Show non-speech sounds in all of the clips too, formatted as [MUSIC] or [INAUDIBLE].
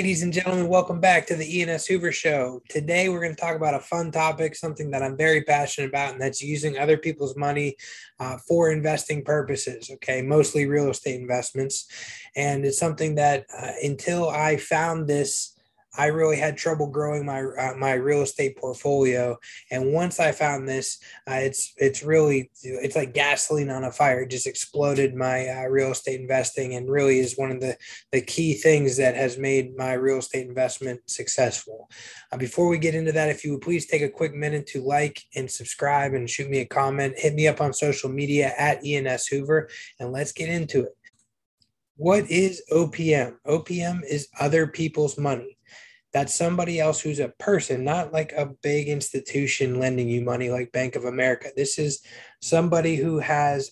Ladies and gentlemen, welcome back to the Ian S Hoover Show. Today, we're going to talk about a fun topic, something that I'm very passionate about, and that's using other people's money uh, for investing purposes. Okay, mostly real estate investments. And it's something that uh, until I found this I really had trouble growing my uh, my real estate portfolio, and once I found this, uh, it's it's really it's like gasoline on a fire. It just exploded my uh, real estate investing, and really is one of the the key things that has made my real estate investment successful. Uh, before we get into that, if you would please take a quick minute to like and subscribe and shoot me a comment, hit me up on social media at Ian S Hoover, and let's get into it. What is OPM? OPM is other people's money that's somebody else who's a person, not like a big institution lending you money like Bank of America. This is somebody who has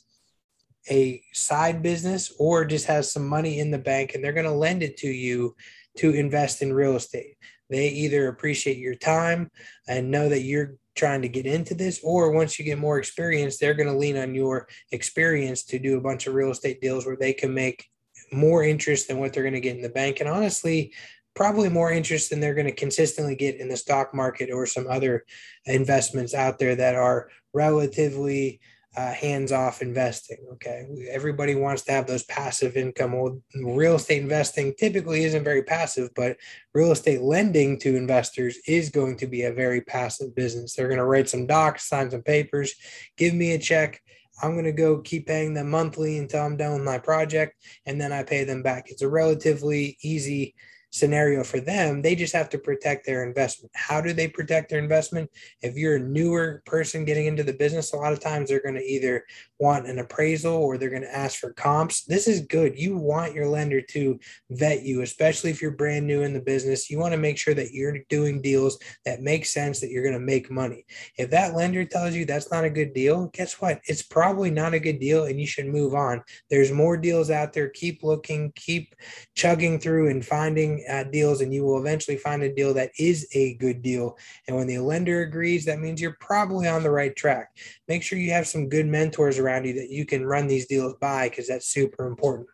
a side business or just has some money in the bank and they're going to lend it to you to invest in real estate. They either appreciate your time and know that you're trying to get into this, or once you get more experience, they're going to lean on your experience to do a bunch of real estate deals where they can make more interest than what they're going to get in the bank. And honestly, probably more interest than they're going to consistently get in the stock market or some other investments out there that are relatively uh, hands-off investing okay? Everybody wants to have those passive income. Well real estate investing typically isn't very passive but real estate lending to investors is going to be a very passive business. They're going to write some docs sign some papers give me a check. I'm going to go keep paying them monthly until I'm done with my project, and then I pay them back. It's a relatively easy scenario for them. They just have to protect their investment. How do they protect their investment? If you're a newer person getting into the business, a lot of times they're going to either want an appraisal or they're going to ask for comps. This is good. You want your lender to vet you, especially if you're brand new in the business. You want to make sure that you're doing deals that make sense, that you're going to make money. If that lender tells you that's not a good deal, guess what? It's probably not a good deal and you should move on. There's more deals out there. Keep looking, keep chugging through and finding at deals and you will eventually find a deal that is a good deal. And when the lender agrees, that means you're probably on the right track. Make sure you have some good mentors around you that you can run these deals by because that's super important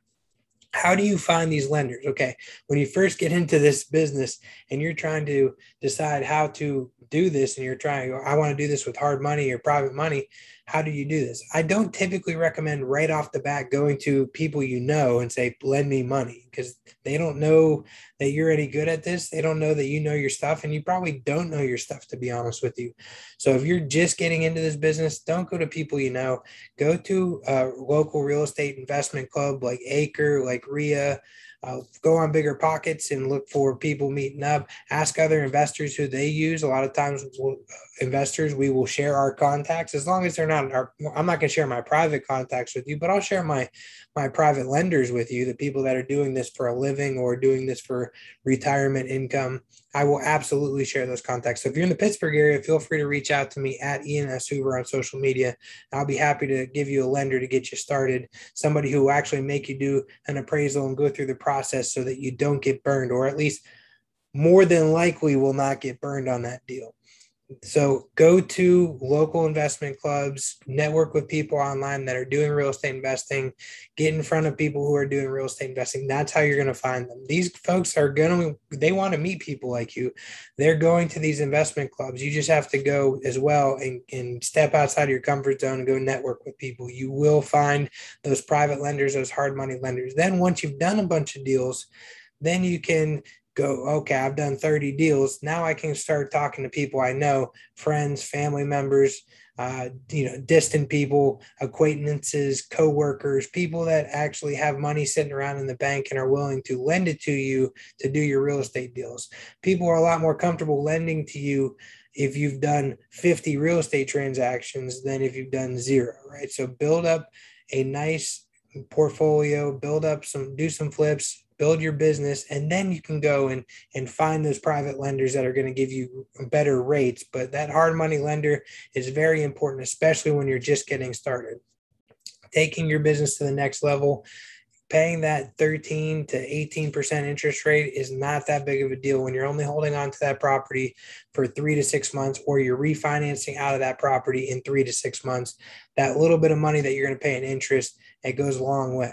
how do you find these lenders okay when you first get into this business and you're trying to decide how to do this and you're trying i want to do this with hard money or private money how do you do this? I don't typically recommend right off the bat going to people you know and say, lend me money because they don't know that you're any good at this. They don't know that you know your stuff and you probably don't know your stuff, to be honest with you. So if you're just getting into this business, don't go to people you know. Go to a local real estate investment club like Acre, like RIA, uh, go on BiggerPockets and look for people meeting up. Ask other investors who they use. A lot of times we'll, investors we will share our contacts. As long as they're not our i'm not going to share my private contacts with you but i'll share my my private lenders with you the people that are doing this for a living or doing this for retirement income i will absolutely share those contacts. So if you're in the pittsburgh area feel free to reach out to me at Ian S Hoover on social media. I'll be happy to give you a lender to get you started somebody who will actually make you do an appraisal and go through the process so that you don't get burned or at least more than likely will not get burned on that deal so go to local investment clubs network with people online that are doing real estate investing get in front of people who are doing real estate investing. That's how you're going to find them. These folks are going to they want to meet people like you. They're going to these investment clubs. You just have to go as well and, and step outside of your comfort zone and go network with people. You will find those private lenders those hard money lenders. Then once you've done a bunch of deals then you can go, okay, I've done 30 deals. Now I can start talking to people I know, friends, family members, uh, you know, distant people, acquaintances, coworkers, people that actually have money sitting around in the bank and are willing to lend it to you to do your real estate deals. People are a lot more comfortable lending to you if you've done 50 real estate transactions than if you've done zero, right? So build up a nice portfolio, build up some, do some flips, build your business and then you can go and and find those private lenders that are going to give you better rates. But that hard money lender is very important especially when you're just getting started. Taking your business to the next level paying that 13 to 18% interest rate is not that big of a deal when you're only holding on to that property for three to six months or you're refinancing out of that property in three to six months. That little bit of money that you're going to pay in interest it goes a long way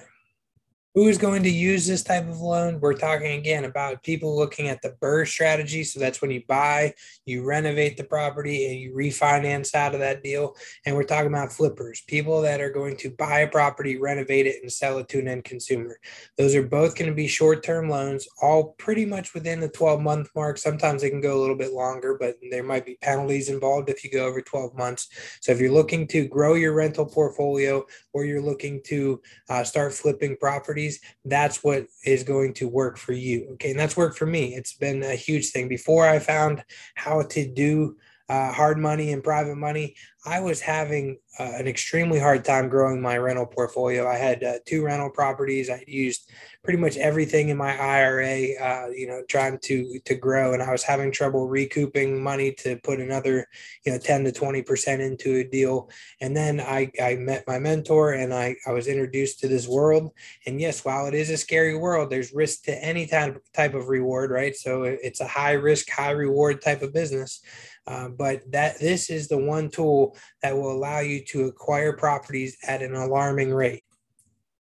who is going to use this type of loan? We're talking again about people looking at the BRRRR strategy. So that's when you buy, you renovate the property, and you refinance out of that deal. And we're talking about flippers, people that are going to buy a property, renovate it, and sell it to an end consumer. Those are both going to be short term loans, all pretty much within the 12 month mark. Sometimes they can go a little bit longer, but there might be penalties involved if you go over 12 months. So if you're looking to grow your rental portfolio or you're looking to uh, start flipping property, properties, that's what is going to work for you. Okay. And that's worked for me. It's been a huge thing. Before I found how to do uh, hard money and private money, I was having uh, an extremely hard time growing my rental portfolio. I had uh, two rental properties. I used pretty much everything in my IRA, uh, you know, trying to to grow, and I was having trouble recouping money to put another, you know, ten to twenty percent into a deal. And then I I met my mentor, and I I was introduced to this world. And yes, while it is a scary world, there's risk to any type type of reward, right? So it's a high risk, high reward type of business. Uh, but that this is the one tool that will allow you to acquire properties at an alarming rate.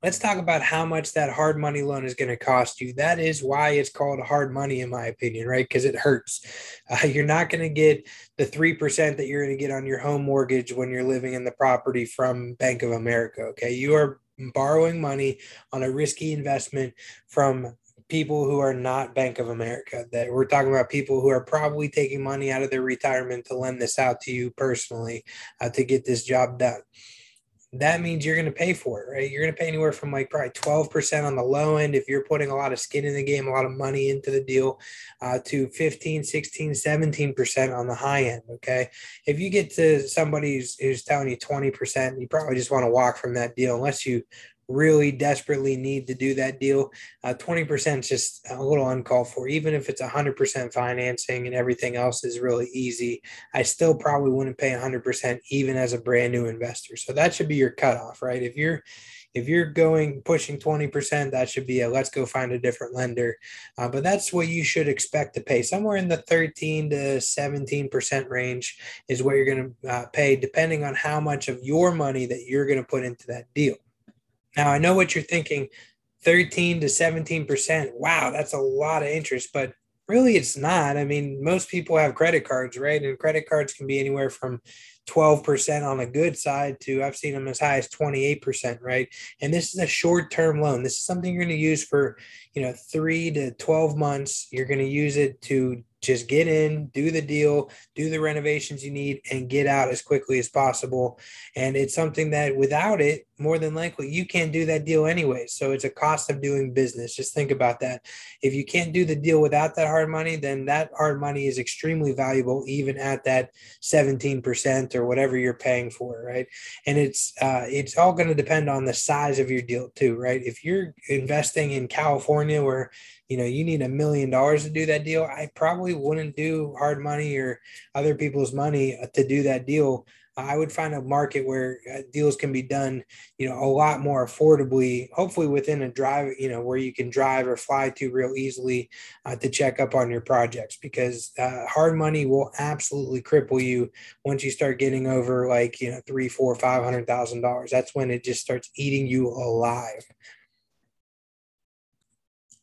Let's talk about how much that hard money loan is going to cost you. That is why it's called hard money, in my opinion, right? Because it hurts. [LAUGHS] Uh, you're not going to get the 3% that you're going to get on your home mortgage when you're living in the property from Bank of America. Okay. You are borrowing money on a risky investment from people who are not Bank of America. That we're talking about people who are probably taking money out of their retirement to lend this out to you personally uh, to get this job done. That means you're going to pay for it, right? You're going to pay anywhere from like probably 12% on the low end if you're putting a lot of skin in the game, a lot of money into the deal, uh, to 15, 16, 17% on the high end. Okay. If you get to somebody who's, who's telling you 20%, you probably just want to walk from that deal unless you really desperately need to do that deal, uh, 20% is just a little uncalled for. Even if it's 100% financing and everything else is really easy, I still probably wouldn't pay 100% even as a brand new investor. So that should be your cutoff, right? If you're if you're going pushing 20%, that should be a let's go find a different lender. Uh, but that's what you should expect to pay. Somewhere in the 13 to 17% range is what you're going to uh, pay, depending on how much of your money that you're going to put into that deal. Now, I know what you're thinking 13 to 17%. Wow, that's a lot of interest, but really it's not. I mean, most people have credit cards, right? And credit cards can be anywhere from 12% on a good side to I've seen them as high as 28%, right? And this is a short-term loan. This is something you're going to use for, you know, 3 to 12 months. You're going to use it to just get in, do the deal, do the renovations you need, and get out as quickly as possible. And it's something that without it, more than likely, you can't do that deal anyway. So it's a cost of doing business. Just think about that. If you can't do the deal without that hard money, then that hard money is extremely valuable, even at that 17% or whatever you're paying for, right? And it's uh, it's all going to depend on the size of your deal too, right? If you're investing in California where you know, you need a million dollars to do that deal. I probably wouldn't do hard money or other people's money uh, to do that deal. I would find a market where uh, deals can be done, you know, a lot more affordably, hopefully within a drive, you know, where you can drive or fly to real easily uh, to check up on your projects because uh, hard money will absolutely cripple you once you start getting over like, you know, three, four, five hundred thousand dollars. That's when it just starts eating you alive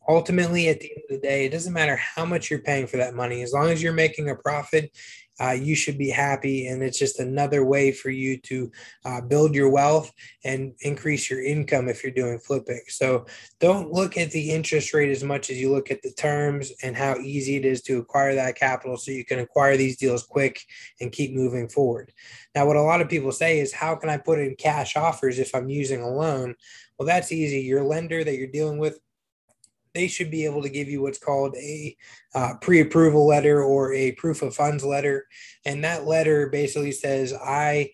ultimately at the end of the day it doesn't matter how much you're paying for that money as long as you're making a profit uh, you should be happy and it's just another way for you to uh, build your wealth and increase your income if you're doing flipping so don't look at the interest rate as much as you look at the terms and how easy it is to acquire that capital so you can acquire these deals quick and keep moving forward. Now what a lot of people say is how can i put in cash offers if i'm using a loan? Well that's easy. Your lender that you're dealing with they should be able to give you what's called a uh, pre-approval letter or a proof of funds letter. And that letter basically says i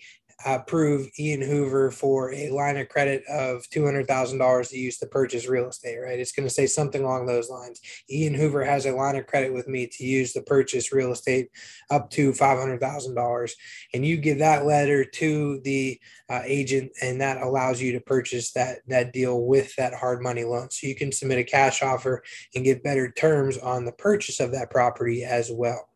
approve Ian Hoover for a line of credit of $200,000 to use to purchase real estate, right? It's going to say something along those lines. Ian Hoover has a line of credit with me to use to purchase real estate up to $500,000. And you give that letter to the uh, agent, and that allows you to purchase that, that deal with that hard money loan. So you can submit a cash offer and get better terms on the purchase of that property as well.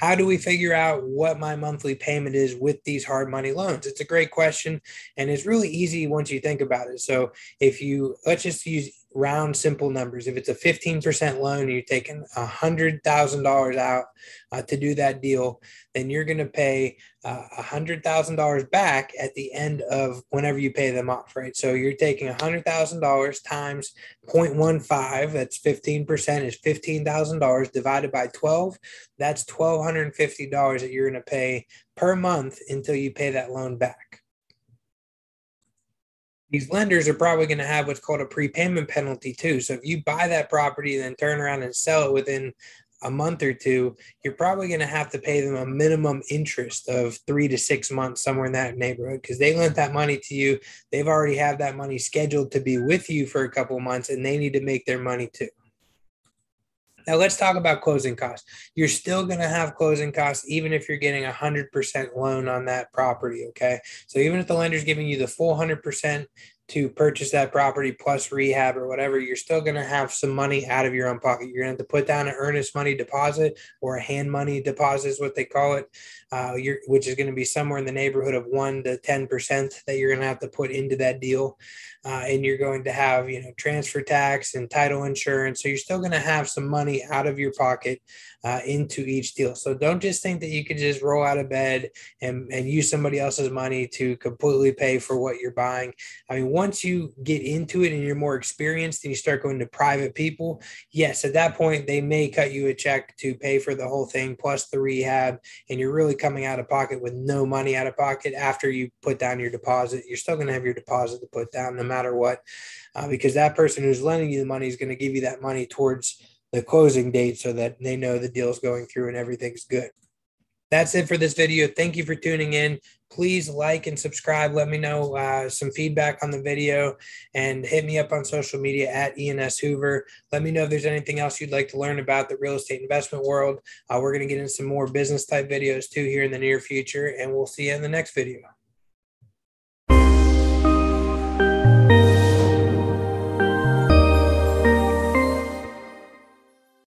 How do we figure out what my monthly payment is with these hard money loans? It's a great question and it's really easy once you think about it. So if you let's just use round simple numbers. If it's a 15% loan, and you're taking $100,000 out uh, to do that deal, then you're going to pay uh, $100,000 back at the end of whenever you pay them off, right? So you're taking $100,000 times 0.15, that's 15% is $15,000 divided by 12. That's $1,250 that you're going to pay per month until you pay that loan back these lenders are probably going to have what's called a prepayment penalty too. So if you buy that property and then turn around and sell it within a month or two, you're probably going to have to pay them a minimum interest of three to six months, somewhere in that neighborhood, because they lent that money to you. They've already have that money scheduled to be with you for a couple months, and they need to make their money too. Now let's talk about closing costs. You're still going to have closing costs even if you're getting a 100% loan on that property, okay? So even if the lender's giving you the full 100% to purchase that property plus rehab or whatever, you're still going to have some money out of your own pocket. You're going to have to put down an earnest money deposit or a hand money deposit is what they call it, uh, which is going to be somewhere in the neighborhood of one to 10% that you're going to have to put into that deal. Uh, and you're going to have, you know, transfer tax and title insurance. So you're still going to have some money out of your pocket uh, into each deal. So don't just think that you can just roll out of bed and, and use somebody else's money to completely pay for what you're buying. I mean, once you get into it and you're more experienced and you start going to private people, yes, at that point, they may cut you a check to pay for the whole thing plus the rehab. And you're really coming out of pocket with no money out of pocket after you put down your deposit. You're still going to have your deposit to put down no matter what, uh, because that person who's lending you the money is going to give you that money towards the closing date so that they know the deal's going through and everything's good. That's it for this video. Thank you for tuning in. Please like and subscribe. Let me know uh, some feedback on the video and hit me up on social media at Ian S Hoover. Let me know if there's anything else you'd like to learn about the real estate investment world. Uh, we're going to get into some more business type videos too here in the near future, and we'll see you in the next video.